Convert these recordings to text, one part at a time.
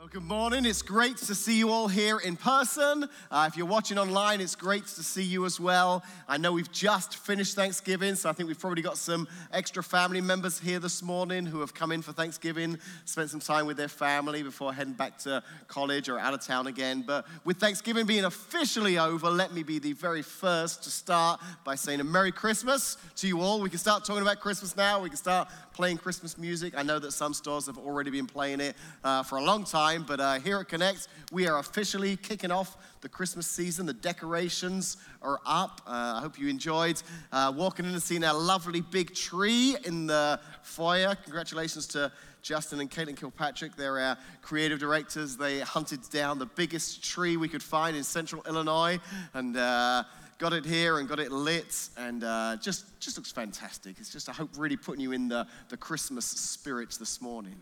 Well, good morning. It's great to see you all here in person. Uh, if you're watching online, it's great to see you as well. I know we've just finished Thanksgiving, so I think we've probably got some extra family members here this morning who have come in for Thanksgiving, spent some time with their family before heading back to college or out of town again. But with Thanksgiving being officially over, let me be the very first to start by saying a Merry Christmas to you all. We can start talking about Christmas now. We can start playing Christmas music. I know that some stores have already been playing it uh, for a long time, but uh, here at Connect, we are officially kicking off the Christmas season. The decorations are up. Uh, I hope you enjoyed uh, walking in and seeing our lovely big tree in the foyer. Congratulations to Justin and Caitlin Kilpatrick. They're our creative directors. They hunted down the biggest tree we could find in central Illinois and uh, got it here and got it lit and uh, just, just looks fantastic. It's just, I hope, really putting you in the, the Christmas spirit this morning.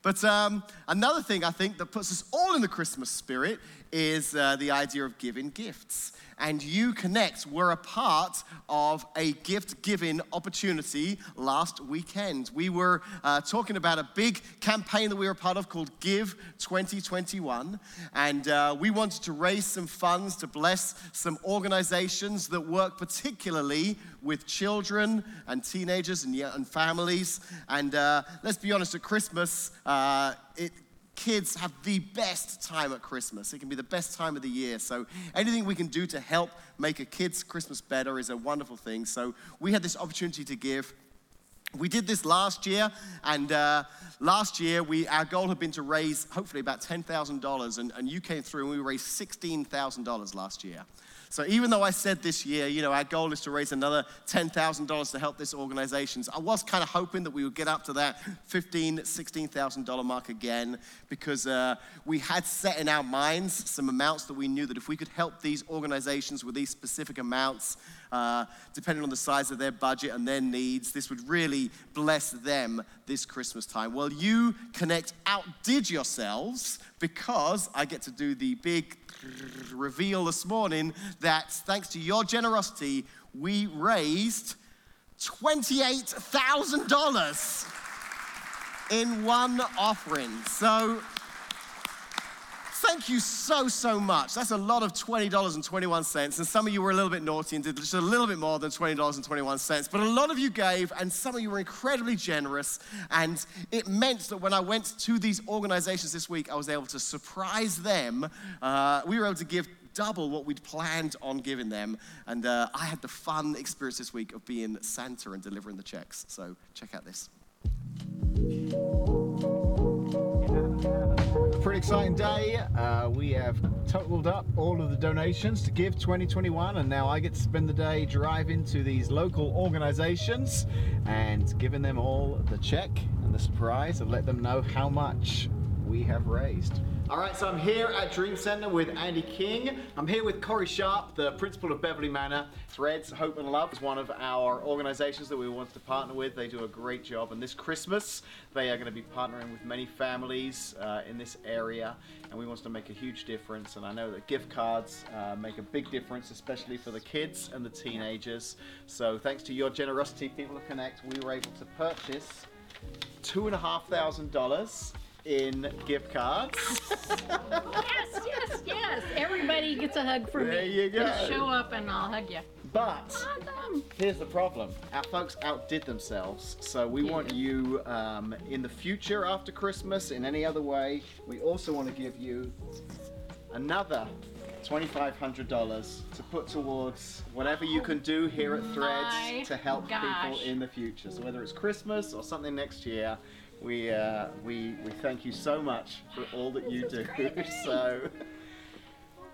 But um, another thing I think that puts us all in the Christmas spirit is uh, the idea of giving gifts. And You Connect were a part of a gift giving opportunity last weekend. We were uh, talking about a big campaign that we were a part of called Give 2021. And uh, we wanted to raise some funds to bless some organizations that work particularly with children and teenagers and, and families. And uh, let's be honest, at Christmas, uh, it kids have the best time at Christmas. It can be the best time of the year. So, anything we can do to help make a kid's Christmas better is a wonderful thing. So, we had this opportunity to give. We did this last year, and uh, last year we, our goal had been to raise hopefully about $10,000, and, and you came through and we raised $16,000 last year. So even though I said this year, you know, our goal is to raise another $10,000 to help this organization, I was kind of hoping that we would get up to that $15,000, $16,000 mark again because uh, we had set in our minds some amounts that we knew that if we could help these organizations with these specific amounts, uh, depending on the size of their budget and their needs, this would really bless them this Christmas time. Well, you Connect outdid yourselves because I get to do the big reveal this morning that thanks to your generosity, we raised $28,000 in one offering. So thank you so, so much. That's a lot of $20.21. And some of you were a little bit naughty and did just a little bit more than $20.21. But a lot of you gave, and some of you were incredibly generous. And it meant that when I went to these organizations this week, I was able to surprise them. Uh, we were able to give double what we'd planned on giving them. And uh, I had the fun experience this week of being Santa and delivering the checks. So check out this pretty exciting day. Uh, we have totaled up all of the donations to Give 2021, and now I get to spend the day driving to these local organizations and giving them all the check and the surprise and let them know how much we have raised. All right, so I'm here at Dream Center with Andy King. I'm here with Corey Sharp, the principal of Beverly Manor. Threads Hope and Love is one of our organizations that we wanted to partner with. They do a great job. And this Christmas, they are going to be partnering with many families uh, in this area. And we want to make a huge difference. And I know that gift cards uh, make a big difference, especially for the kids and the teenagers. So thanks to your generosity, People of Connect, we were able to purchase $2,500 in gift cards. yes, yes, yes. Everybody gets a hug from there me. There you go. Just show up and I'll hug you. But here's the problem: our folks outdid themselves. So we want you um, in the future after Christmas, in any other way. We also want to give you another $2,500 to put towards whatever you can do here at Threads My to help gosh. people in the future. So whether it's Christmas or something next year, we, uh, we, we thank you so much for all that you do. so.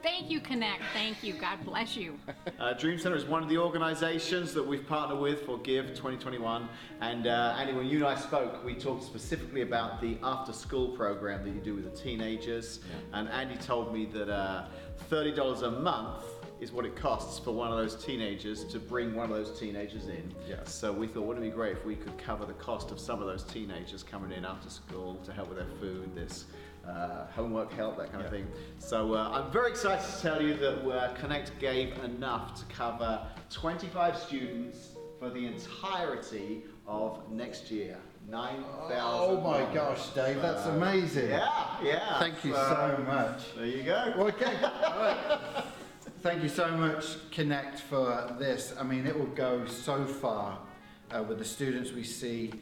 Thank you, Connect. Thank you. God bless you. Uh, Dream Center is one of the organizations that we've partnered with for Give 2021. And uh, Andy, when you and I spoke, we talked specifically about the after school program that you do with the teenagers. Yeah. And Andy told me that uh, $30 a month is what it costs for one of those teenagers to bring one of those teenagers in. Yes. So we thought, wouldn't it be great if we could cover the cost of some of those teenagers coming in after school to help with their food, this uh, homework help, that kind yeah. of thing. So uh, I'm very excited to tell you that uh, Connect gave enough to cover 25 students for the entirety of next year. 9,000. Oh my gosh, Dave, that's amazing. Yeah, yeah. Thank you Uh, so much. There you go. Okay. Thank you so much, Connect, for this. I mean, it will go so far uh, with the students we see.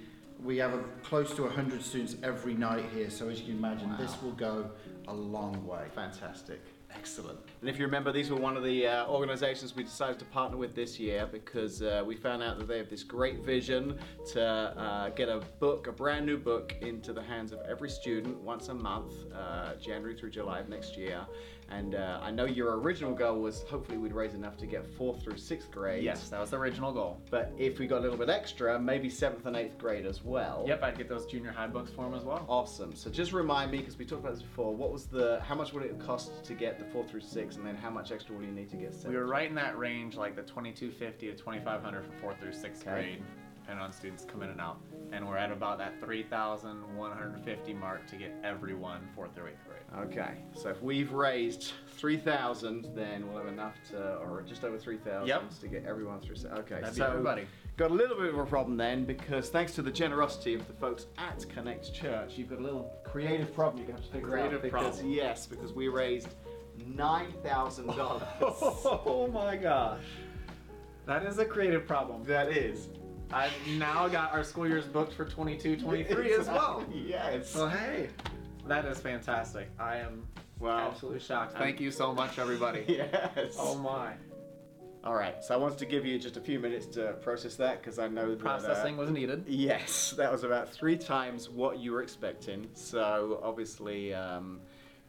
We have a, close to 100 students every night here, so as you can imagine, this will go a long way. Fantastic. Excellent. And if you remember, these were one of the uh, organizations we decided to partner with this year because uh, we found out that they have this great vision to uh, get a book, a brand new book, into the hands of every student once a month, uh, January through July of next year. And uh, I know your original goal was hopefully we'd raise enough to get fourth through sixth grade. Yes, that was the original goal. But if we got a little bit extra, maybe seventh and eighth grade as well. Yep, I'd get those junior high books for them as well. Awesome. So just remind me, because we talked about this before, what was the, how much would it cost to get the four through six, and then how much extra will you need to get seven? We were right in that range, like the 2250 to 2500 for fourth through sixth Okay. grade, depending on students come in and out. And we're at about that 3,150 mark to get everyone fourth through eighth grade. Okay, so if we've raised three thousand, then we'll have enough to, or just over three thousand, Yep. to get everyone through. Okay, That'd so everybody. got a little bit of a problem then, because thanks to the generosity of the folks at Connect Church, you've got a little creative problem you have to figure out. Creative Because problem. yes, because we raised nine thousand dollars. Oh my gosh. That is a creative problem. that is. I've now got our school years booked for 22 23 as well. Yes. So, hey, that is fantastic. I am Wow. absolutely shocked. Thank you so much, everybody. Yes. Oh my. All right. So I wanted to give you just a few minutes to process that because I know that uh, Processing was needed. Yes, that was about three times what you were expecting. So obviously, um,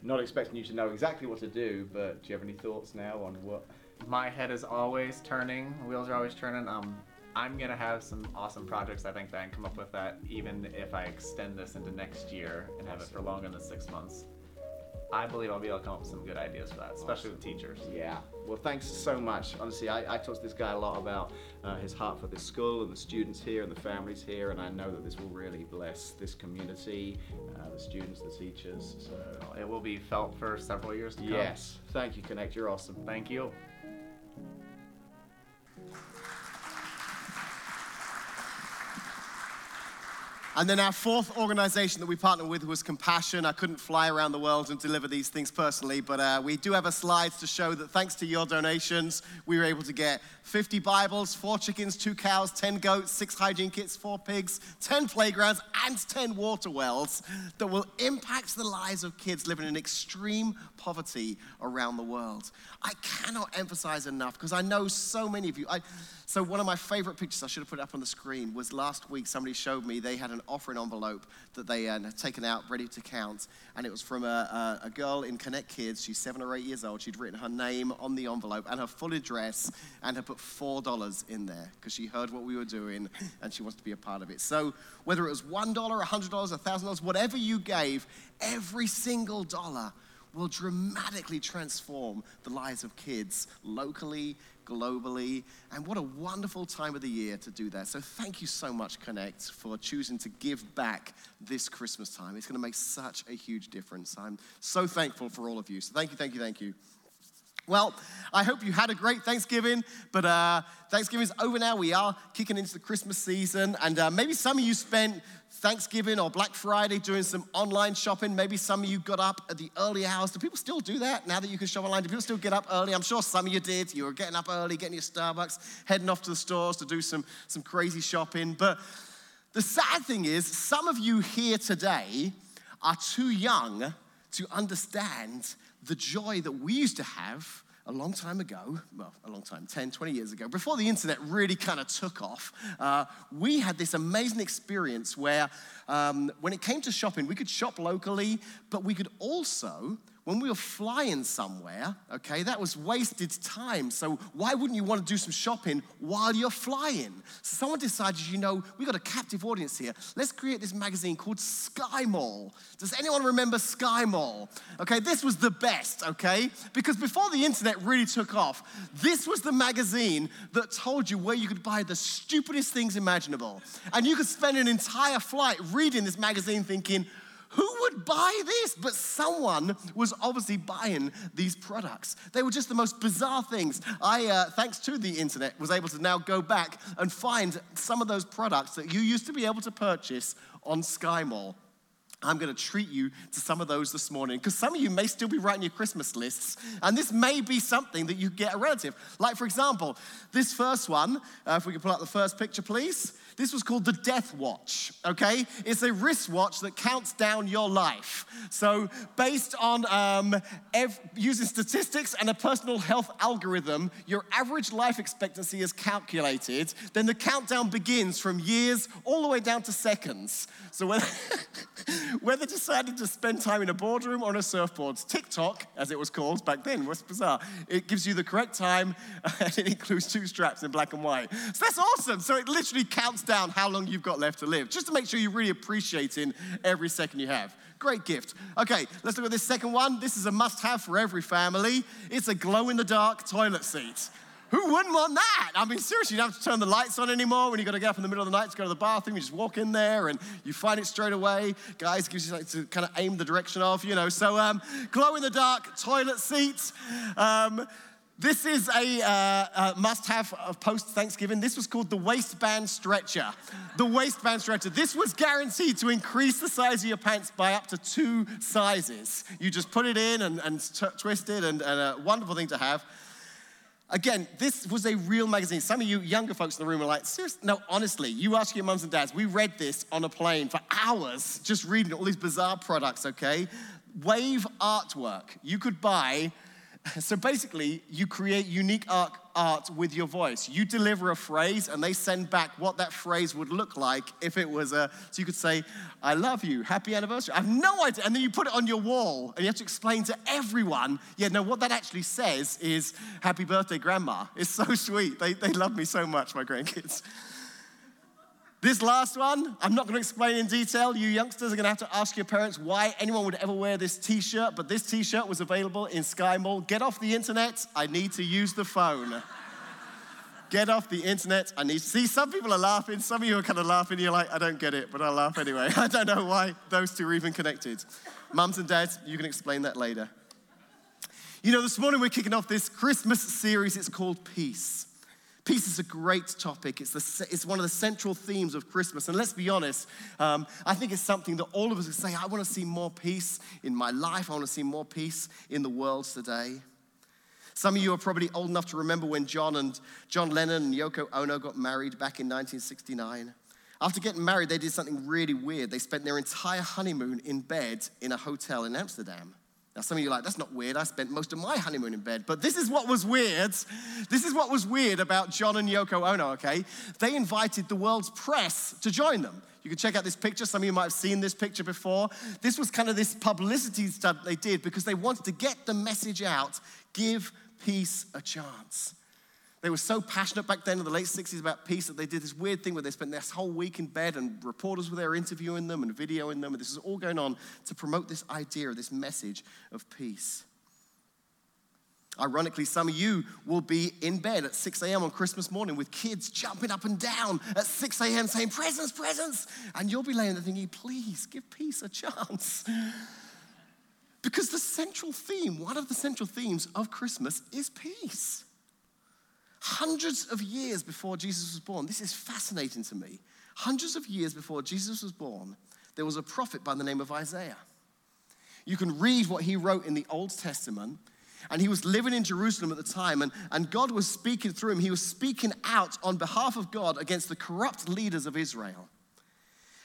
not expecting you to know exactly what to do. But do you have any thoughts now on what? my head is always turning wheels are always turning um i'm gonna have some awesome projects i think that i can come up with that even if i extend this into next year and have it for longer than six months i believe i'll be able to come up with some good ideas for that especially with teachers Yeah. Well, thanks so much. Honestly, I, I talked to this guy a lot about uh, his heart for this school and the students here and the families here, and I know that this will really bless this community, uh, the students, the teachers. So it will be felt for several years to come yes, thank you, Connect. You're awesome. thank you And then our fourth organization that we partnered with was Compassion. I couldn't fly around the world and deliver these things personally, but uh, we do have a slides to show that thanks to your donations, we were able to get 50 Bibles, four chickens, two cows, 10 goats, six hygiene kits, four pigs, 10 playgrounds, and 10 water wells that will impact the lives of kids living in extreme poverty around the world. I cannot emphasize enough because I know so many of you. I, so, one of my favorite pictures, I should have put it up on the screen, was last week somebody showed me they had an offering envelope that they had taken out ready to count. And it was from a, a, a girl in Connect Kids. She's seven or eight years old. She'd written her name on the envelope and her full address and had put $4 in there because she heard what we were doing and she wants to be a part of it. So, whether it was $1, $100, $1,000, whatever you gave, every single dollar will dramatically transform the lives of kids locally, globally, and what a wonderful time of the year to do that. So, thank you so much, Connect, for choosing to give back this Christmas time. It's going to make such a huge difference. I'm so thankful for all of you. So, thank you, thank you, thank you. Well, I hope you had a great Thanksgiving, but uh, Thanksgiving's over now. We are kicking into the Christmas season, and uh, maybe some of you spent Thanksgiving or Black Friday doing some online shopping. Maybe some of you got up at the early hours. Do people still do that now that you can shop online? Do people still get up early? I'm sure some of you did. You were getting up early, getting your Starbucks, heading off to the stores to do some, some crazy shopping. But the sad thing is, some of you here today are too young to understand the joy that we used to have a long time ago, well, a long time, 10, 20 years ago, before the internet really kind of took off, uh, we had this amazing experience where um, when it came to shopping, we could shop locally, but we could also, when we were flying somewhere, okay, that was wasted time. So why wouldn't you want to do some shopping while you're flying? So someone decided, you know, we've got a captive audience here. Let's create this magazine called Sky Mall. Does anyone remember Sky Mall? Okay, this was the best, okay? Because before the internet really took off, this was the magazine that told you where you could buy the stupidest things imaginable. And you could spend an entire flight reading this magazine thinking, Who would buy this? But someone was obviously buying these products. They were just the most bizarre things. I, uh, thanks to the internet, was able to now go back and find some of those products that you used to be able to purchase on Sky Mall. I'm going to treat you to some of those this morning because some of you may still be writing your Christmas lists, and this may be something that you get a relative. Like, for example, this first one, uh, if we could pull up the first picture, please. This was called the Death Watch, okay? It's a wristwatch that counts down your life. So, based on um, ev- using statistics and a personal health algorithm, your average life expectancy is calculated. Then the countdown begins from years all the way down to seconds. So, whether, whether decided to spend time in a boardroom or on a surfboard, Tikker, as it was called back then, was bizarre. It gives you the correct time and it includes two straps in black and white. So, that's awesome. So, it literally counts down how long you've got left to live, just to make sure you're really appreciating every second you have. Great gift. Okay, let's look at this second one. This is a must have for every family. It's a glow in the dark toilet seat. Who wouldn't want that? I mean, seriously, you don't have to turn the lights on anymore when you've got to get up in the middle of the night to go to the bathroom. You just walk in there and you find it straight away. Guys, gives you something to kind of aim the direction of, you know. So, um, glow in the dark toilet seat. Um, this is a uh, uh, must have post Thanksgiving. This was called the waistband stretcher. The waistband stretcher. This was guaranteed to increase the size of your pants by up to two sizes. You just put it in and, and t- twist it, and, and a wonderful thing to have. Again, this was a real magazine. Some of you younger folks in the room are like, seriously? No, honestly, you ask your mums and dads. We read this on a plane for hours, just reading all these bizarre products, okay? Wave artwork. You could buy so basically, you create unique art, art with your voice. You deliver a phrase, and they send back what that phrase would look like if it was a. So you could say, "I love you, happy anniversary." I have no idea, and then you put it on your wall, and you have to explain to everyone. Yeah, no, what that actually says is "Happy birthday, Grandma." It's so sweet. They they love me so much, my grandkids. This last one, I'm not going to explain in detail. You youngsters are going to have to ask your parents why anyone would ever wear this t shirt, but this t shirt was available in Sky Mall. Get off the internet, I need to use the phone. Get off the internet, I need. To see, some people are laughing, some of you are kind of laughing. You're like, I don't get it, but I'll laugh anyway. I don't know why those two are even connected. Mums and dads, you can explain that later. You know, this morning we're kicking off this Christmas series. It's called Peace. Peace is a great topic. It's, the, it's one of the central themes of Christmas. And let's be honest, um, I think it's something that all of us say, I want to see more peace in my life. I want to see more peace in the world today. Some of you are probably old enough to remember when John and John Lennon and Yoko Ono got married back in 1969. After getting married, they did something really weird. They spent their entire honeymoon in bed in a hotel in Amsterdam. Now, some of you are like, that's not weird. I spent most of my honeymoon in bed. But this is what was weird. This is what was weird about John and Yoko Ono, okay? They invited the world's press to join them. You can check out this picture. Some of you might have seen this picture before. This was kind of this publicity stunt they did because they wanted to get the message out give peace a chance. They were so passionate back then in the late 60s about peace that they did this weird thing where they spent this whole week in bed and reporters were there interviewing them and videoing them. And this is all going on to promote this idea this message of peace. Ironically, some of you will be in bed at 6 a.m. on Christmas morning with kids jumping up and down at 6 a.m. saying, Presents, presents. And you'll be laying there thinking, Please give peace a chance. Because the central theme, one of the central themes of Christmas is peace hundreds of years before Jesus was born. This is fascinating to me. Hundreds of years before Jesus was born, there was a prophet by the name of Isaiah. You can read what he wrote in the Old Testament. And he was living in Jerusalem at the time, and, and God was speaking through him. He was speaking out on behalf of God against the corrupt leaders of Israel.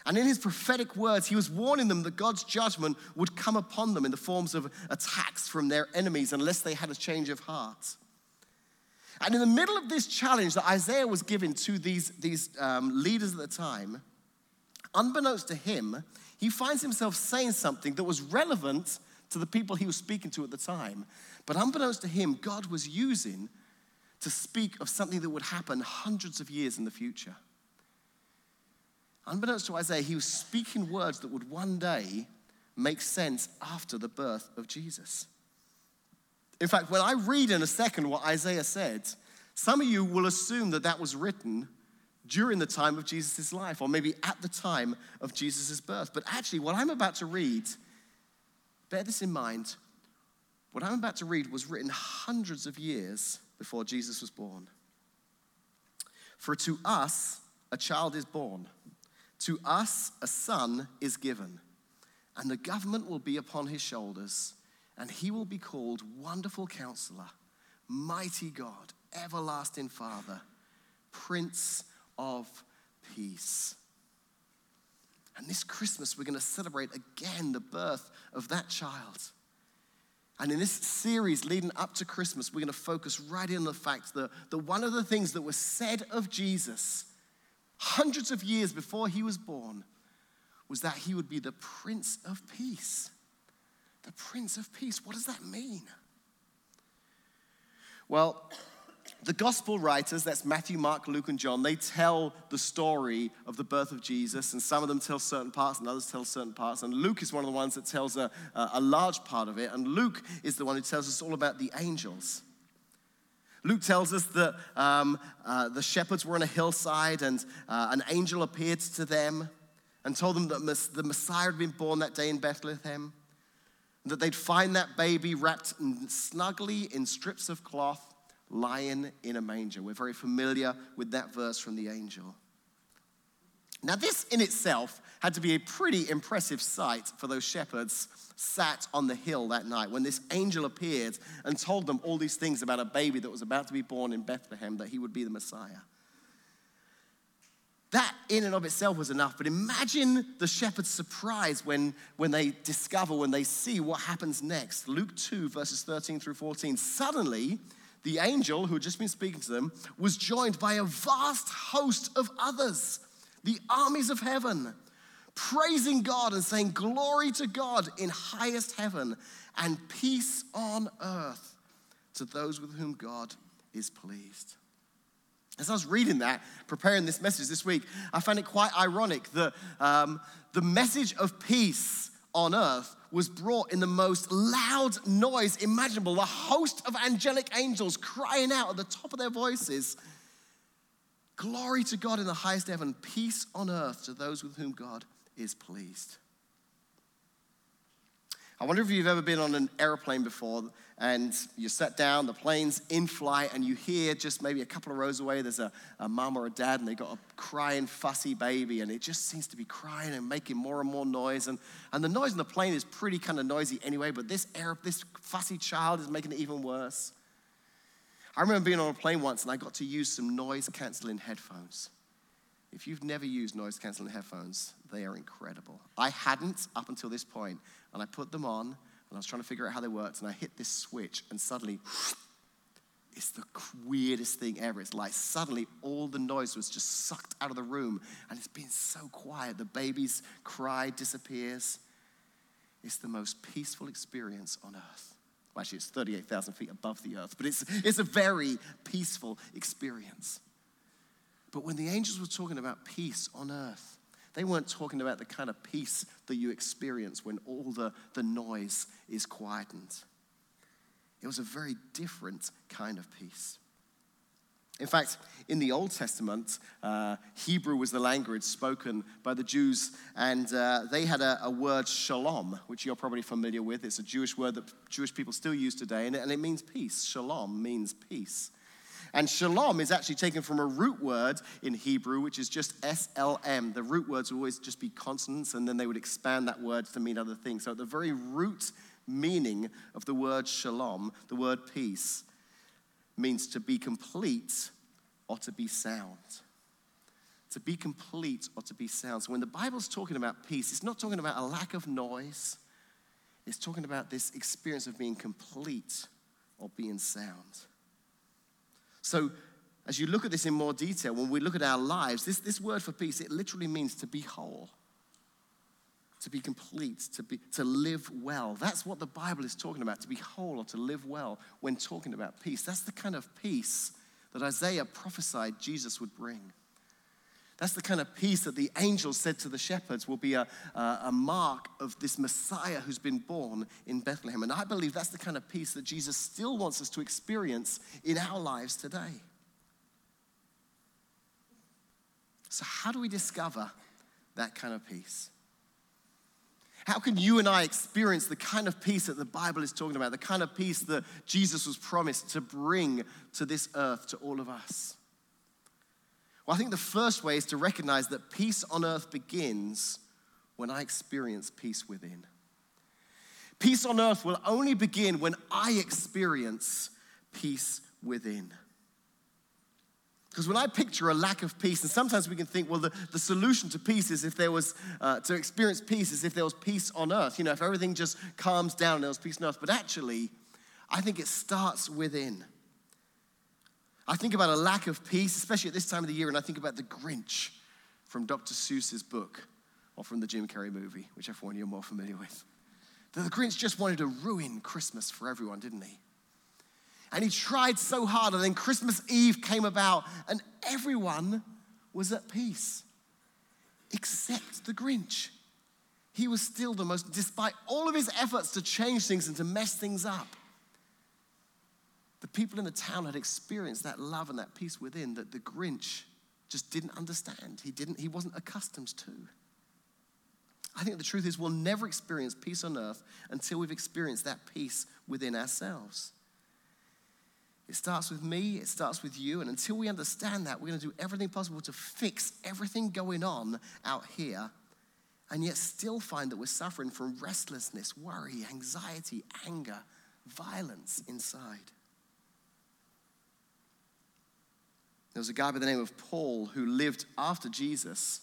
And in his prophetic words, he was warning them that God's judgment would come upon them in the forms of attacks from their enemies unless they had a change of heart. And in the middle of this challenge that Isaiah was giving to these, these um, leaders at the time, unbeknownst to him, he finds himself saying something that was relevant to the people he was speaking to at the time. But unbeknownst to him, God was using to speak of something that would happen hundreds of years in the future. Unbeknownst to Isaiah, he was speaking words that would one day make sense after the birth of Jesus. In fact, when I read in a second what Isaiah said, some of you will assume that that was written during the time of Jesus' life, or maybe at the time of Jesus' birth. But actually, what I'm about to read, bear this in mind, what I'm about to read was written hundreds of years before Jesus was born. For to us a child is born, to us a son is given, and the government will be upon his shoulders, and he will be called Wonderful Counselor, Mighty God, Everlasting Father, Prince of Peace. And this Christmas, we're going to celebrate again the birth of that child. And in this series leading up to Christmas, we're going to focus right in on the fact that, that one of the things that was said of Jesus hundreds of years before he was born was that he would be the Prince of Peace. The Prince of Peace. What does that mean? Well, the gospel writers, that's Matthew, Mark, Luke, and John, they tell the story of the birth of Jesus, and some of them tell certain parts, and others tell certain parts. And Luke is one of the ones that tells a, a large part of it, and Luke is the one who tells us all about the angels. Luke tells us that um, uh, the shepherds were on a hillside, and uh, an angel appeared to them and told them that the Messiah had been born that day in Bethlehem, that they'd find that baby wrapped snugly in strips of cloth lying in a manger. We're very familiar with that verse from the angel. Now, this in itself had to be a pretty impressive sight for those shepherds sat on the hill that night when this angel appeared and told them all these things about a baby that was about to be born in Bethlehem, that he would be the Messiah. That in and of itself was enough, but imagine the shepherd's surprise when, when they discover, when they see what happens next. Luke 2, verses 13 through 14. Suddenly, the angel who had just been speaking to them was joined by a vast host of others, the armies of heaven, praising God and saying, Glory to God in highest heaven and peace on earth to those with whom God is pleased. As I was reading that, preparing this message this week, I found it quite ironic that um, the message of peace on earth was brought in the most loud noise imaginable. The host of angelic angels crying out at the top of their voices Glory to God in the highest heaven, peace on earth to those with whom God is pleased. I wonder if you've ever been on an airplane before and you sat down, the plane's in flight, and you hear just maybe a couple of rows away, there's a, a mum or a dad, and they got a crying, fussy baby, and it just seems to be crying and making more and more noise. And, and the noise in the plane is pretty kind of noisy anyway, but this, air, this fussy child is making it even worse. I remember being on a plane once, and I got to use some noise canceling headphones. If you've never used noise canceling headphones, they are incredible. I hadn't up until this point, and I put them on, and I was trying to figure out how they worked, and I hit this switch, and suddenly, it's the weirdest thing ever. It's like suddenly all the noise was just sucked out of the room, and it's been so quiet. The baby's cry disappears. It's the most peaceful experience on earth. Well, actually, it's 38,000 feet above the earth, but it's, it's a very peaceful experience. But when the angels were talking about peace on earth, they weren't talking about the kind of peace that you experience when all the, the noise is quietened. It was a very different kind of peace. In fact, in the Old Testament, uh, Hebrew was the language spoken by the Jews, and uh, they had a, a, word shalom, which you're probably familiar with. It's a Jewish word that Jewish people still use today, and it, and it means peace. Shalom means peace. And shalom is actually taken from a root word in Hebrew, which is just SLM. The root words would always just be consonants, and then they would expand that word to mean other things. So, at the very root meaning of the word shalom, the word peace, means to be complete or to be sound. To be complete or to be sound. So, when the Bible's talking about peace, it's not talking about a lack of noise, it's talking about this experience of being complete or being sound. So, as you look at this in more detail, when we look at our lives, this, this word for peace, it literally means to be whole, to be complete, to, be, to live well. That's what the Bible is talking about, to be whole or to live well when talking about peace. That's the kind of peace that Isaiah prophesied Jesus would bring. That's the kind of peace that the angels said to the shepherds will be a, a, a, mark of this Messiah who's been born in Bethlehem. And I believe that's the kind of peace that Jesus still wants us to experience in our lives today. So, how do we discover that kind of peace? How can you and I experience the kind of peace that the Bible is talking about, the kind of peace that Jesus was promised to bring to this earth to all of us? Well, I think the first way is to recognize that peace on earth begins when I experience peace within. Peace on earth will only begin when I experience peace within. Because when I picture a lack of peace, and sometimes we can think, well, the, the solution to peace is if there was, uh, to experience peace is if there was peace on earth. You know, if everything just calms down and there was peace on earth. But actually, I think it starts within. I think about a lack of peace, especially at this time of the year, and I think about the Grinch from Dr. Seuss's book or from the Jim Carrey movie, whichever one you're more familiar with. The Grinch just wanted to ruin Christmas for everyone, didn't he? And he tried so hard, and then Christmas Eve came about, and everyone was at peace except the Grinch. He was still the most, despite all of his efforts to change things and to mess things up. The people in the town had experienced that love and that peace within that the Grinch just didn't understand. He didn't, he wasn't accustomed to. I think the truth is we'll never experience peace on earth until we've experienced that peace within ourselves. It starts with me, it starts with you, and until we understand that, we're going to do everything possible to fix everything going on out here, and yet still find that we're suffering from restlessness, worry, anxiety, anger, violence inside. There was a guy by the name of Paul who lived after Jesus.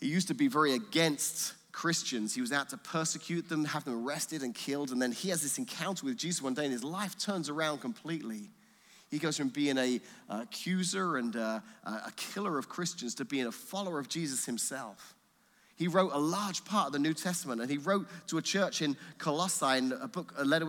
He used to be very against Christians. He was out to persecute them, have them arrested and killed. And then he has this encounter with Jesus one day, and his life turns around completely. He goes from being a accuser and a killer of Christians to being a follower of Jesus himself. He wrote a large part of the New Testament, and he wrote to a church in Colossae in a book, a letter